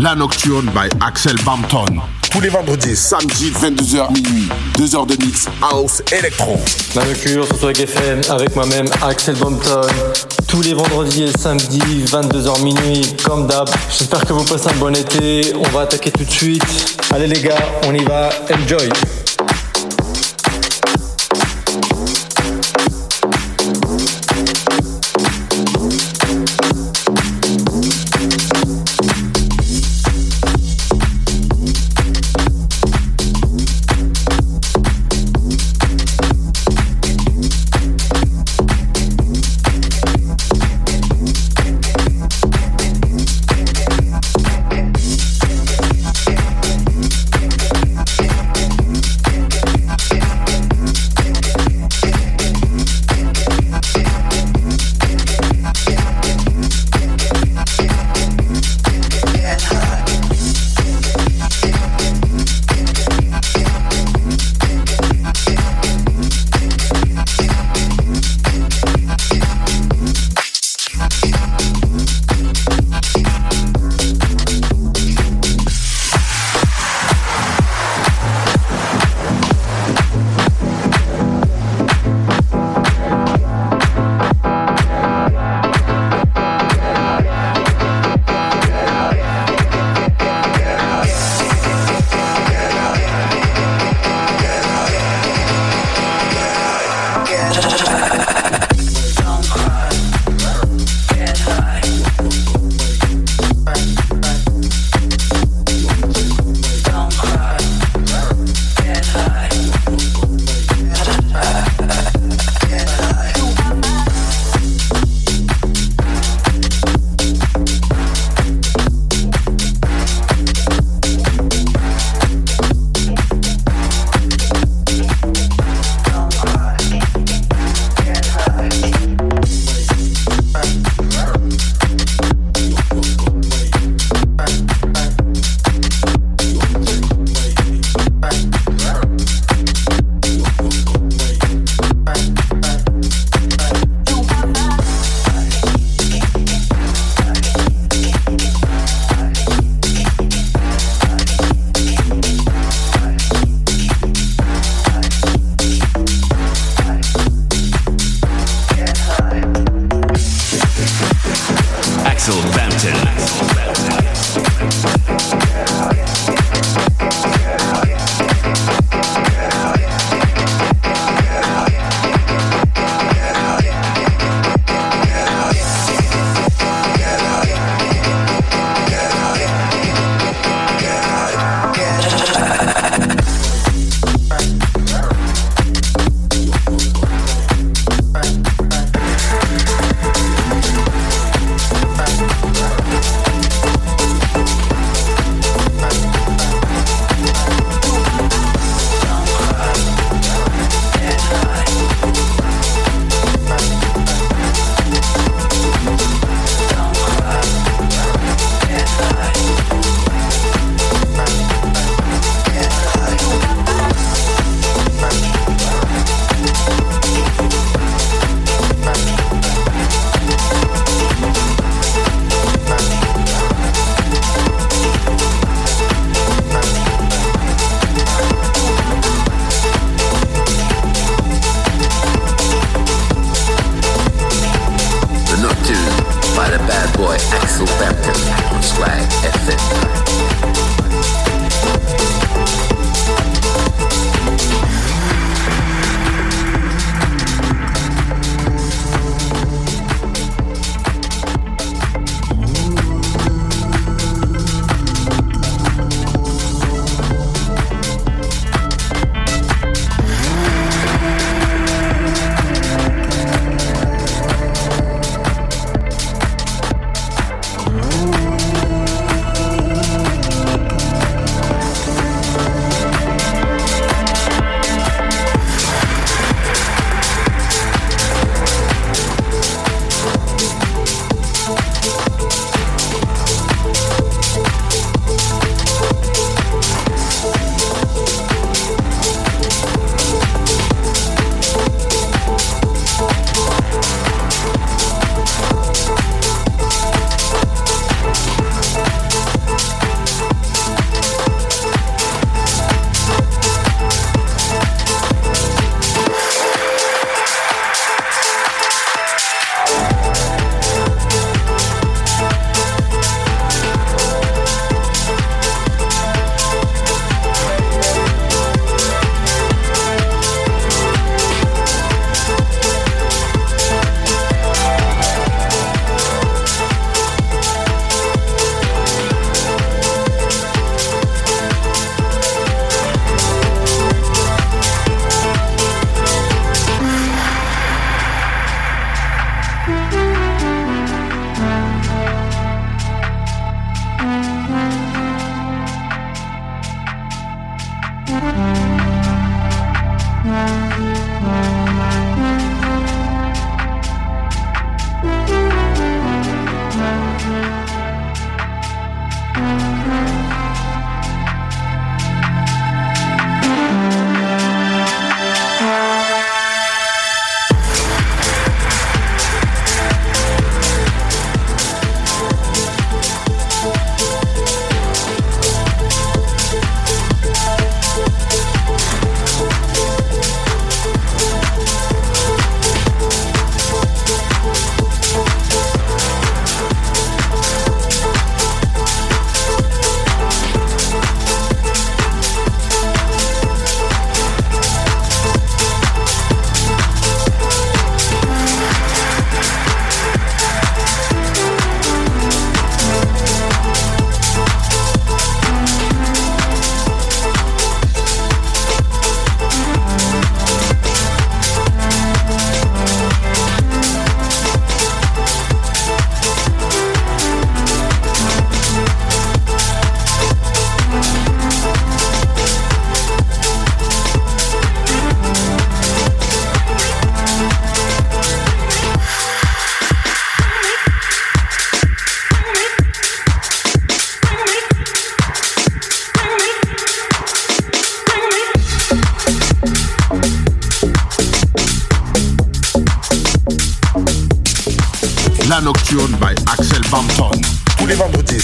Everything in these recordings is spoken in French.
La Nocturne by Axel Bampton. Tous les vendredis, samedi, 22h minuit. 2 heures de mix, house, électro. La Nocturne sur Swag FM avec moi-même Axel Bampton. Tous les vendredis et samedis, 22h minuit, comme d'hab. J'espère que vous passez un bon été. On va attaquer tout de suite. Allez les gars, on y va. Enjoy.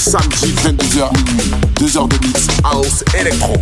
Samedi, 22h minuit. 2 heures de mix house électro.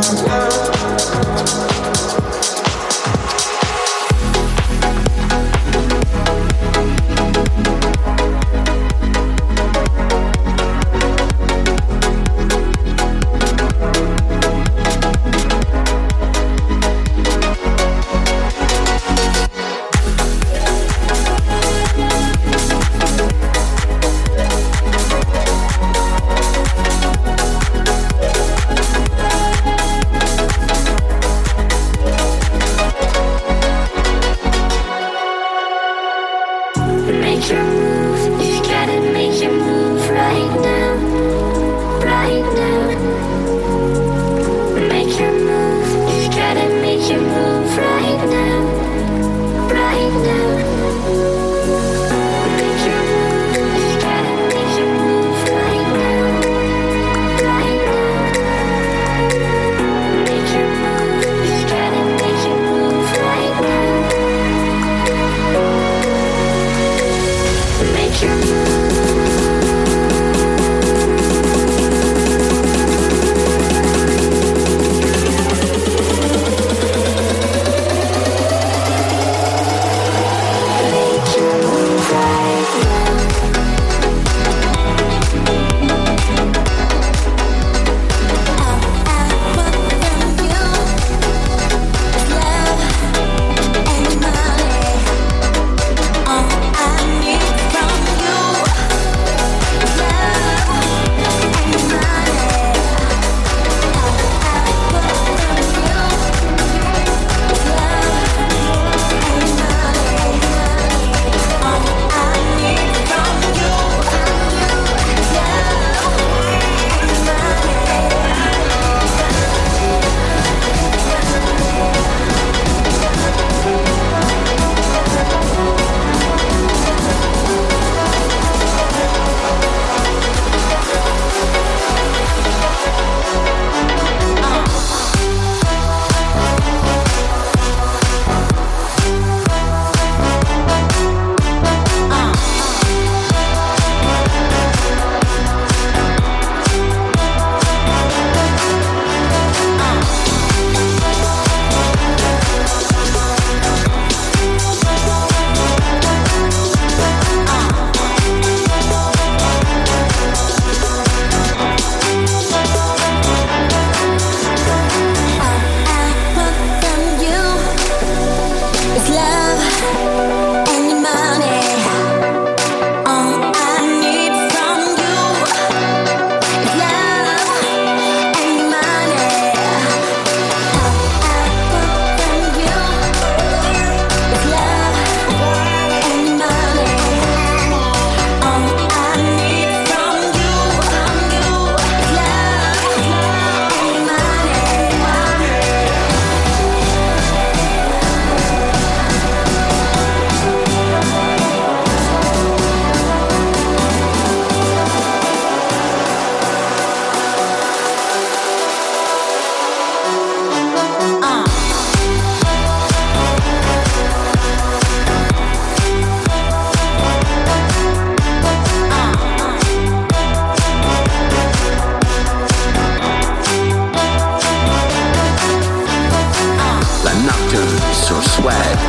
love.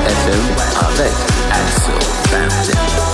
FM avec Axel Bampton.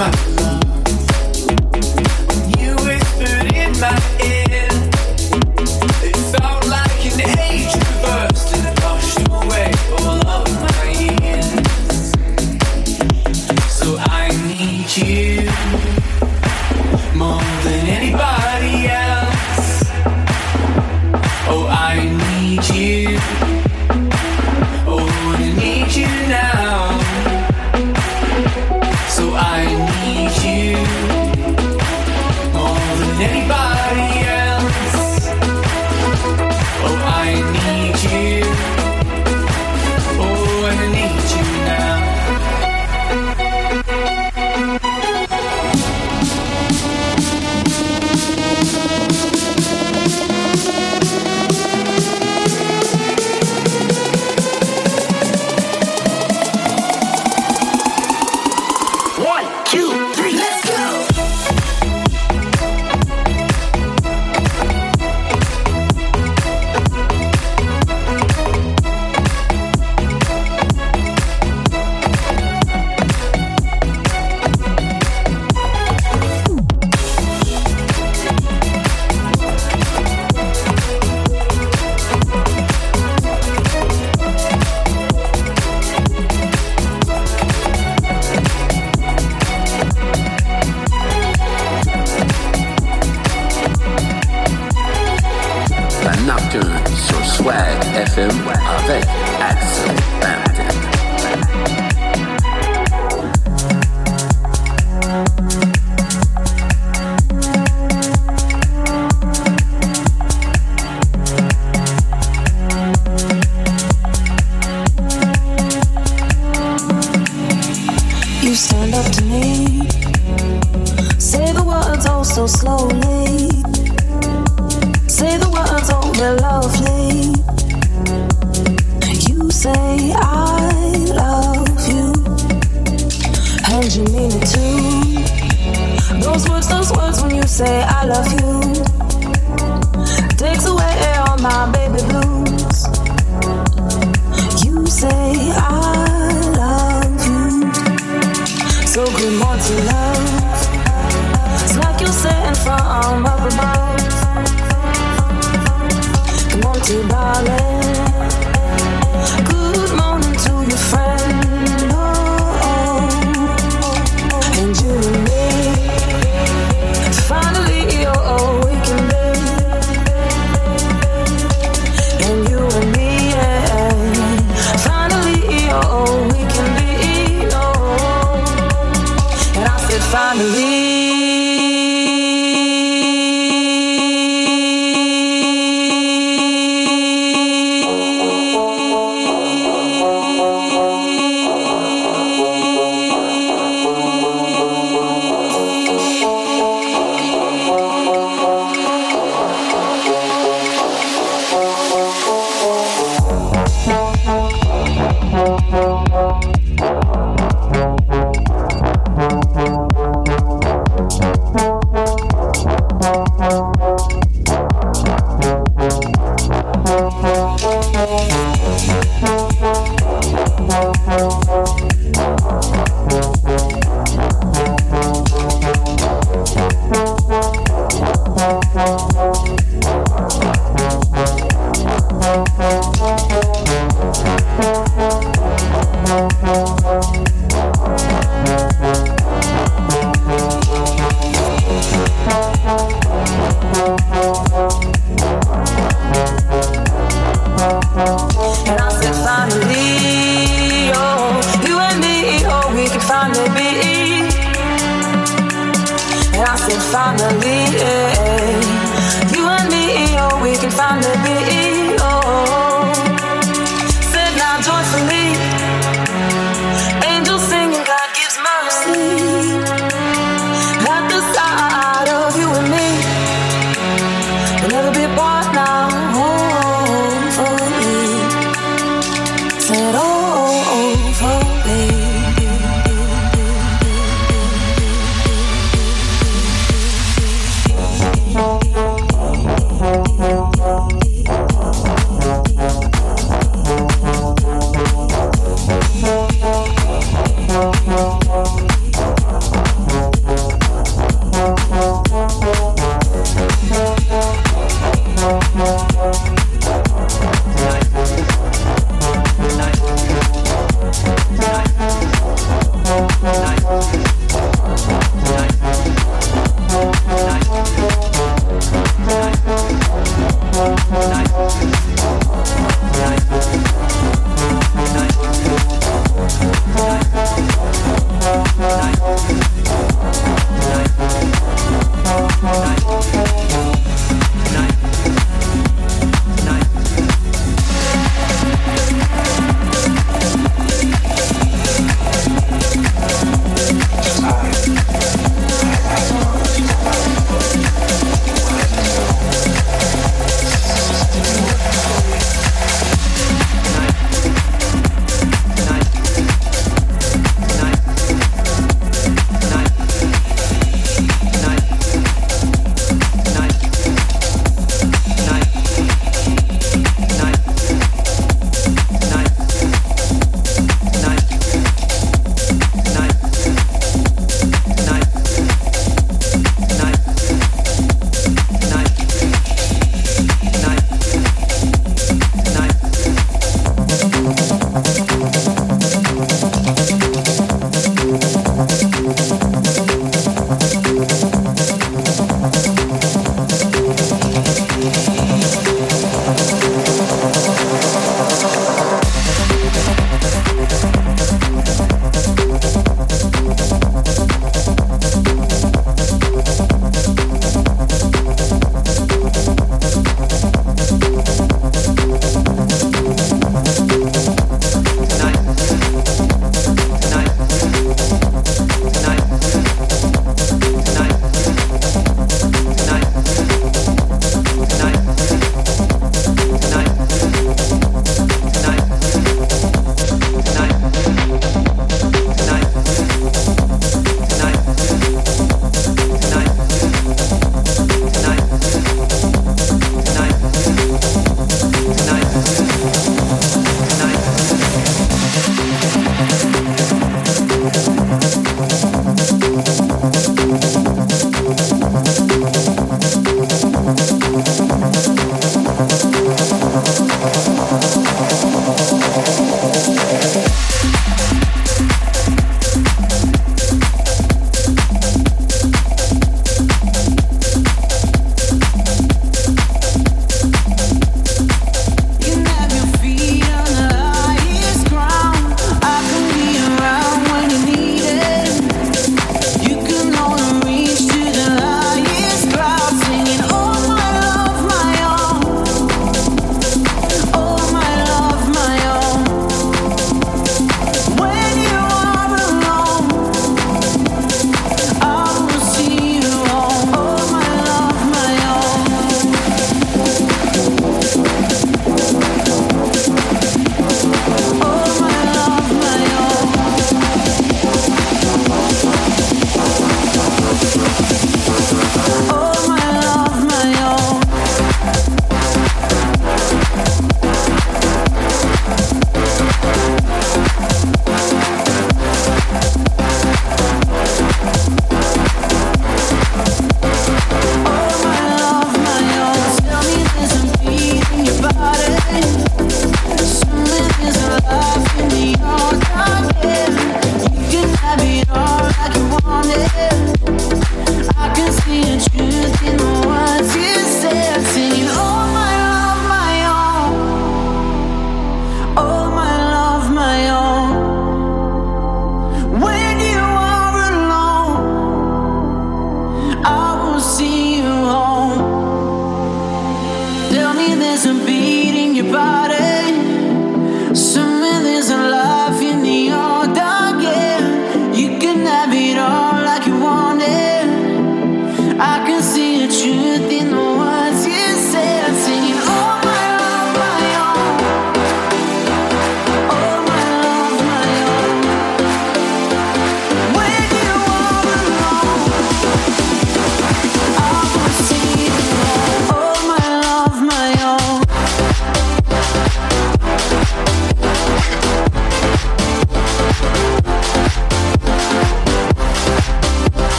más.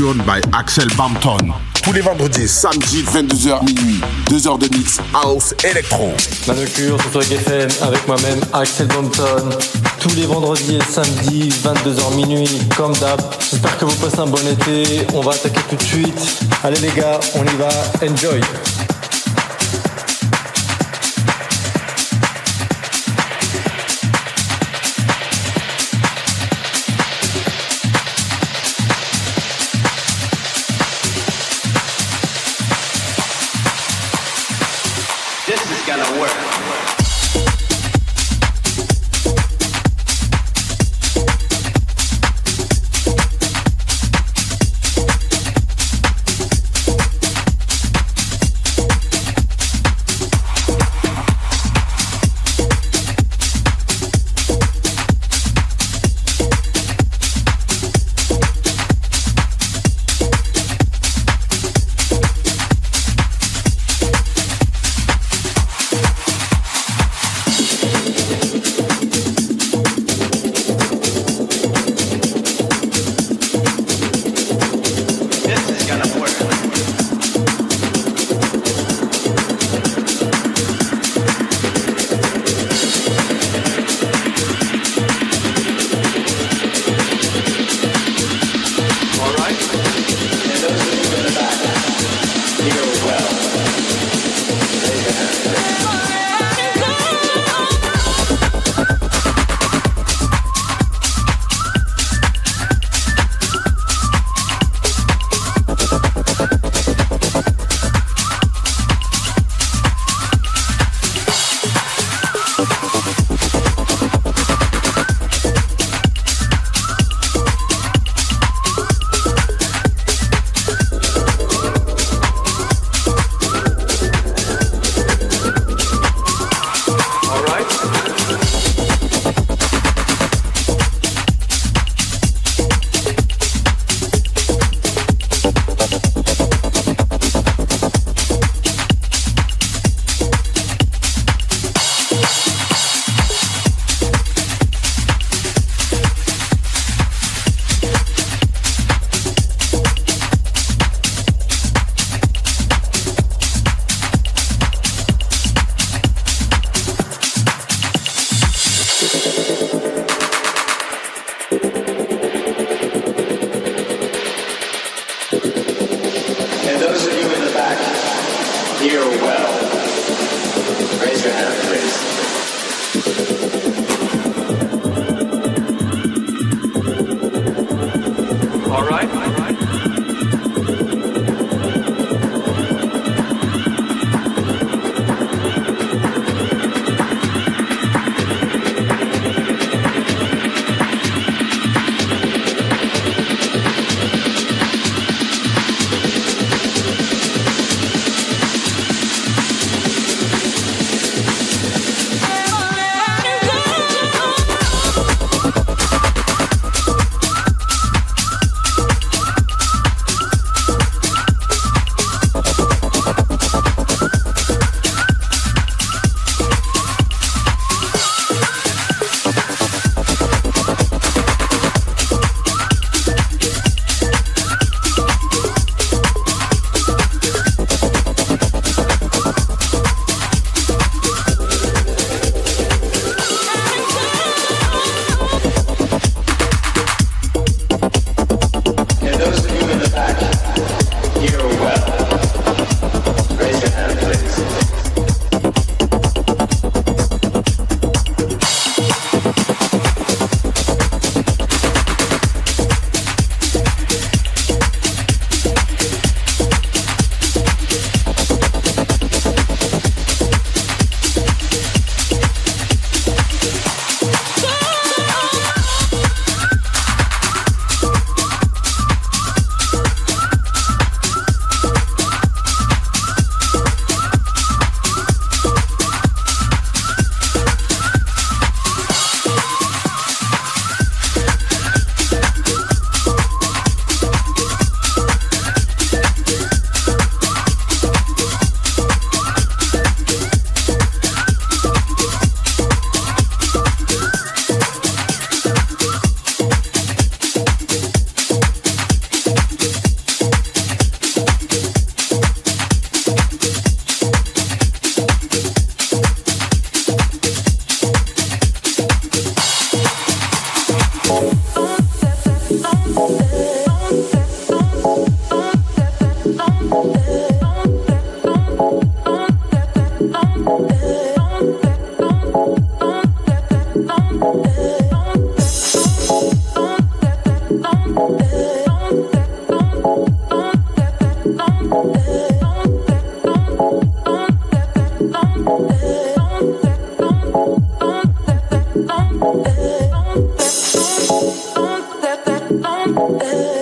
Nocturne by Axel Bampton. Tous les vendredis, samedi, 22h minuit. 2 heures de mix, house, électro. La Nocturne sur Swag FM avec moi-même Axel Bampton. Tous les vendredis et samedis, 22h minuit, comme d'hab. J'espère que vous passez un bon été. On va attaquer tout de suite. Allez les gars, on y va. Enjoy. home.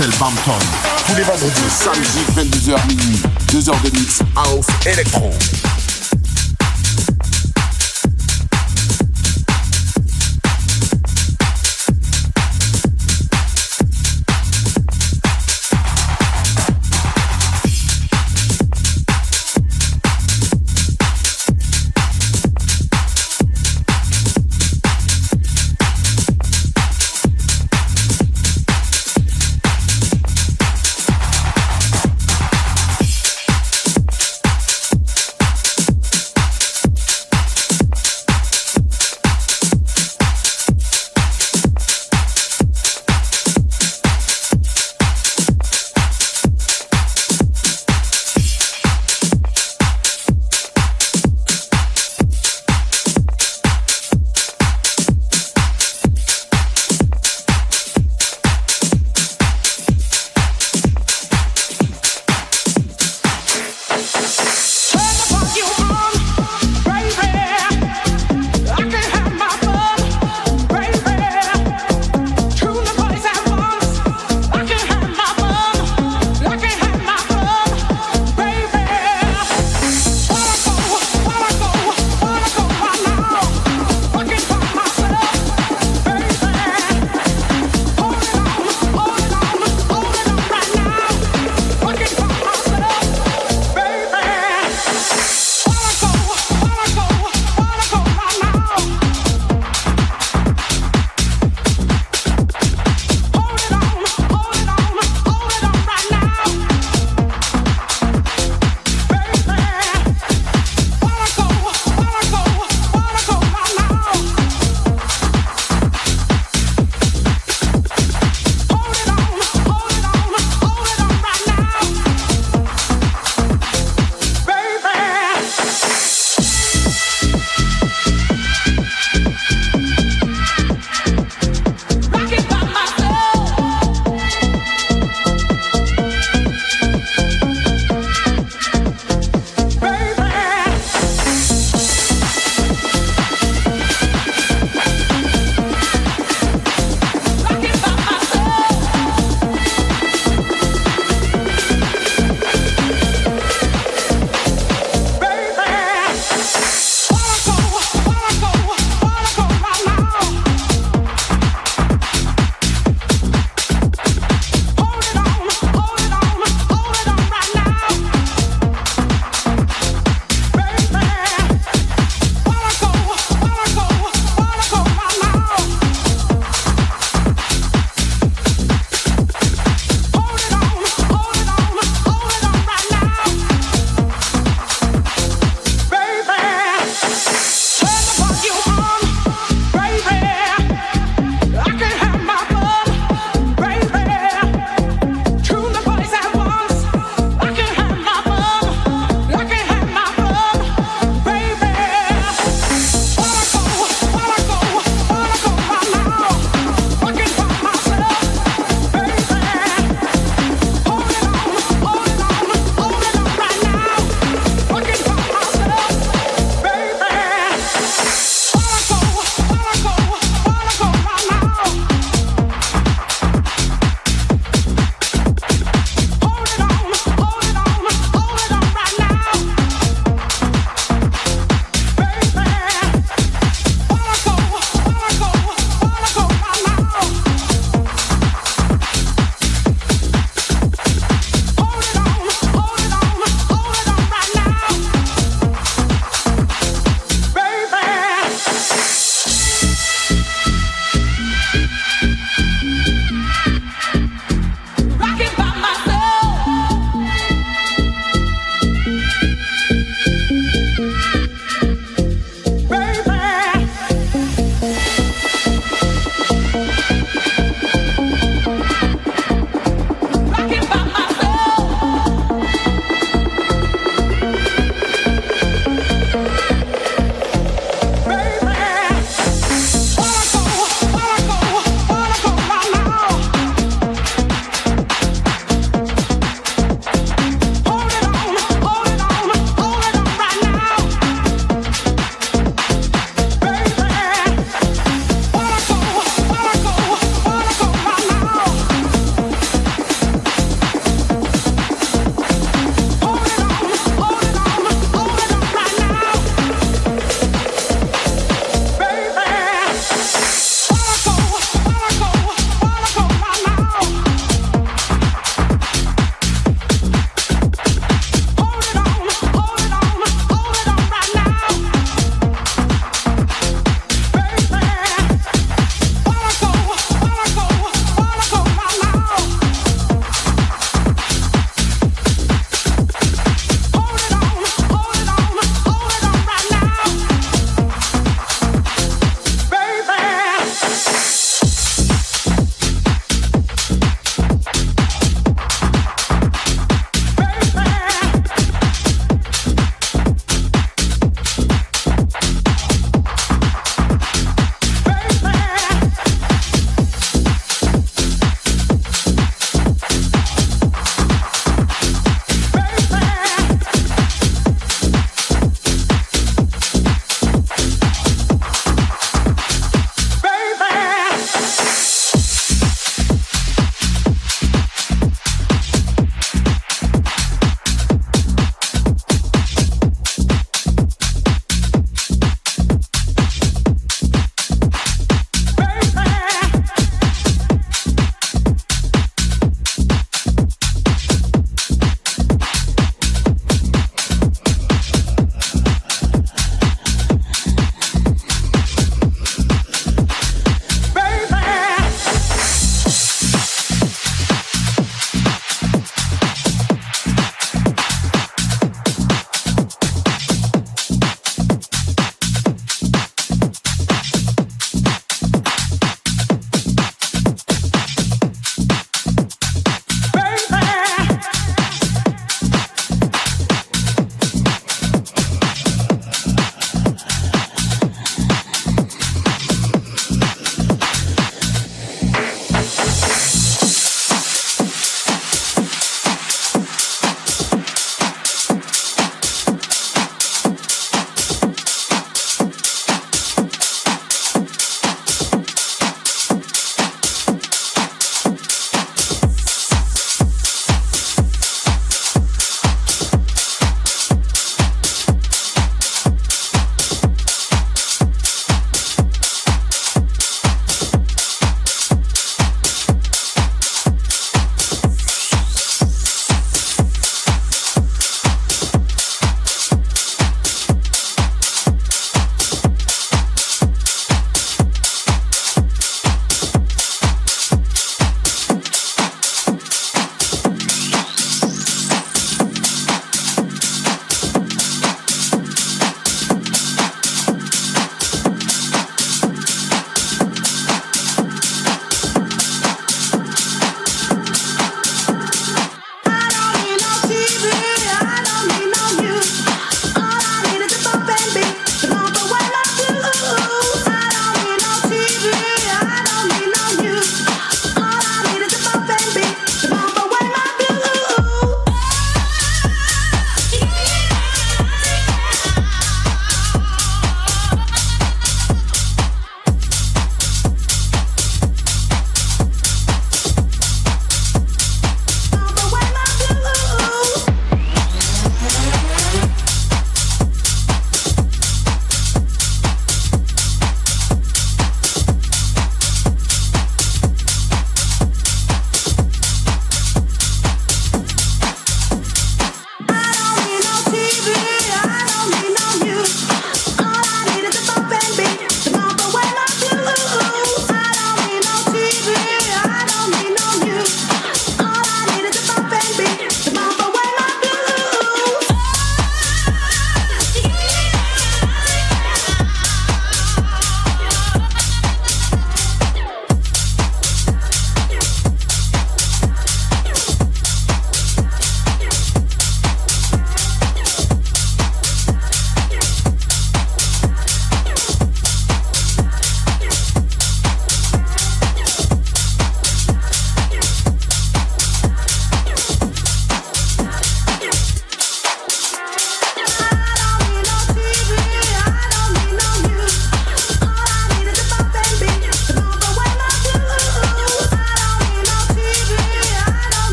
Bampton. Tous les vendredis, samedi, 22h minuit. 2 heures de mix house électro.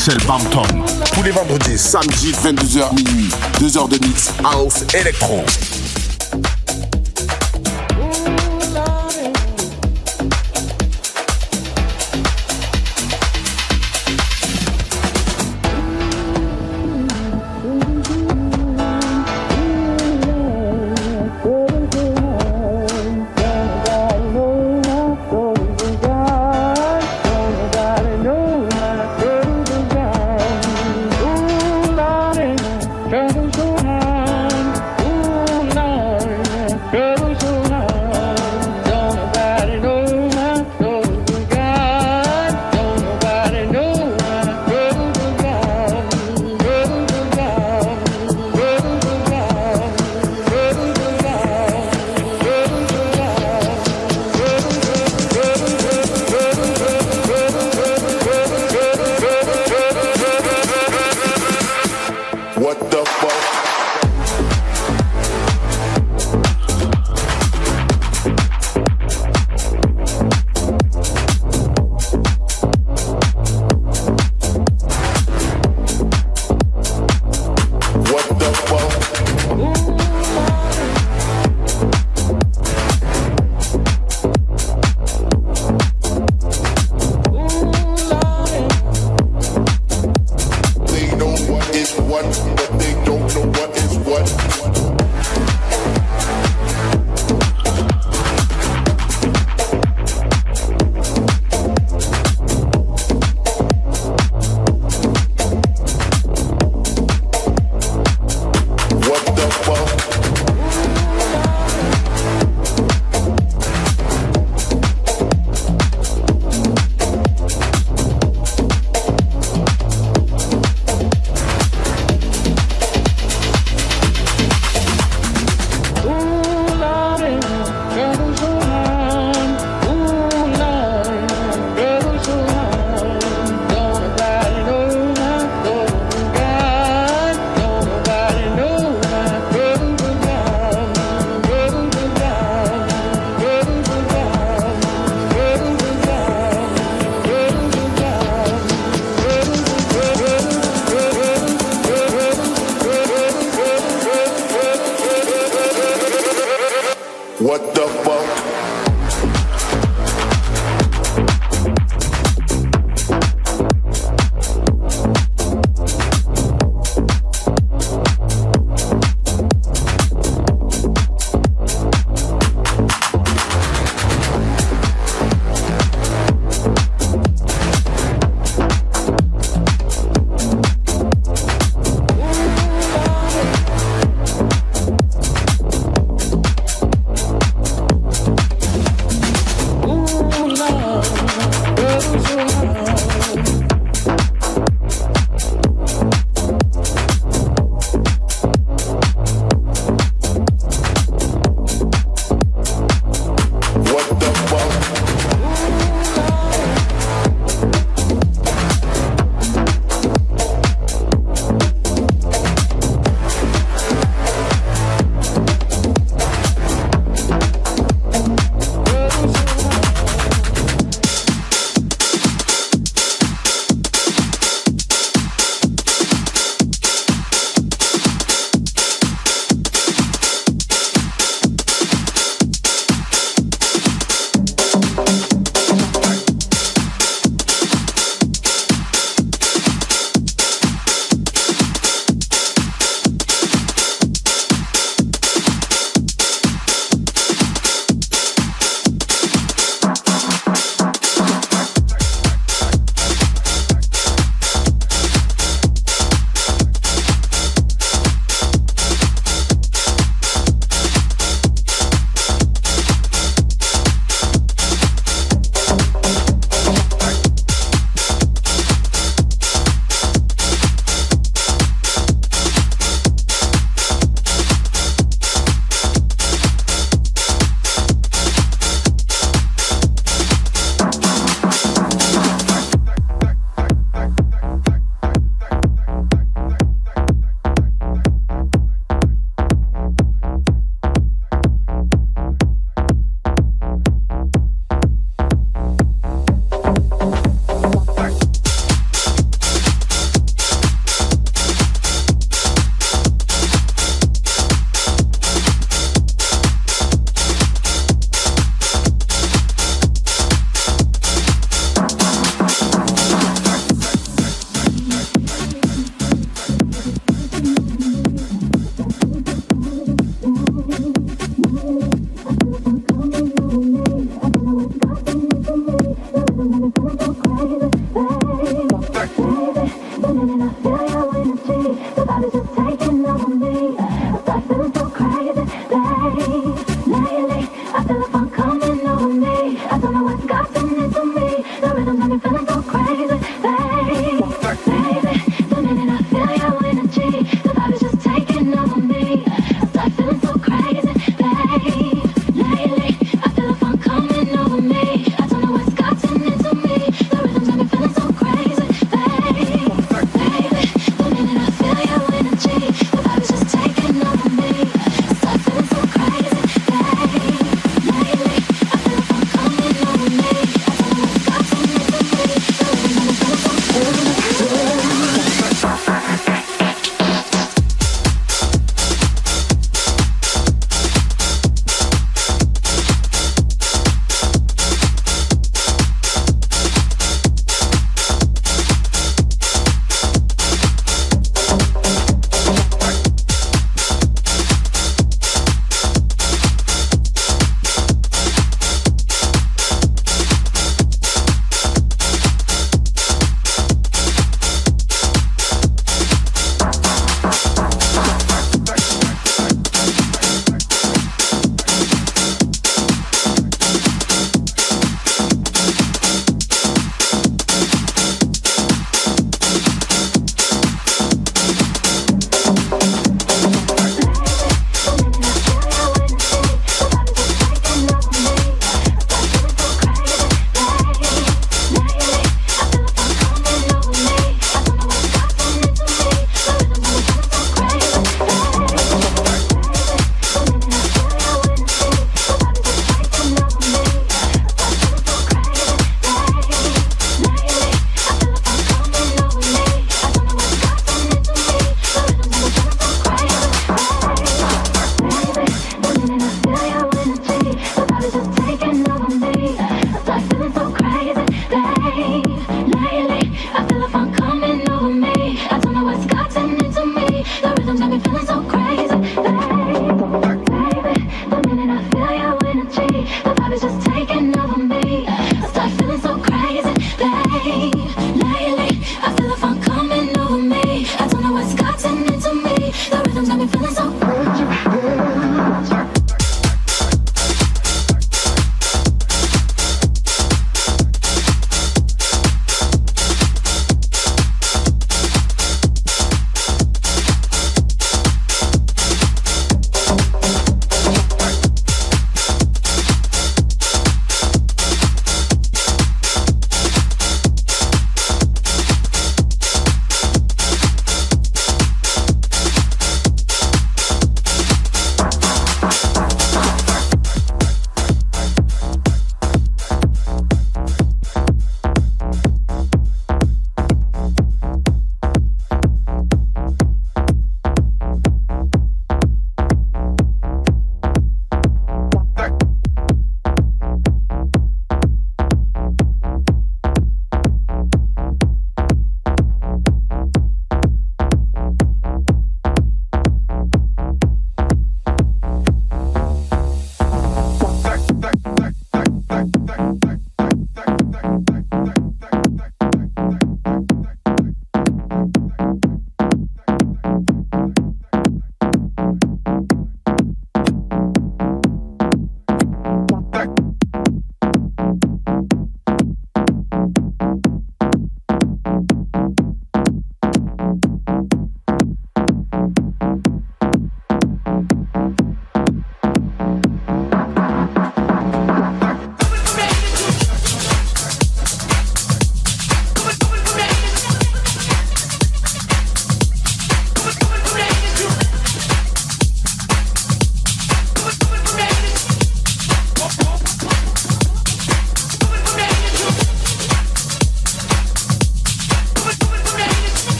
Axel Bampton. Tous les vendredis, samedi, 22h minuit. 2 heures de mix house électro.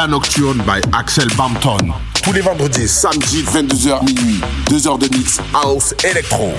La Nocturne by Axel Bampton. Tous les vendredis, samedi, 22h minuit. 2 heures de mix house électro.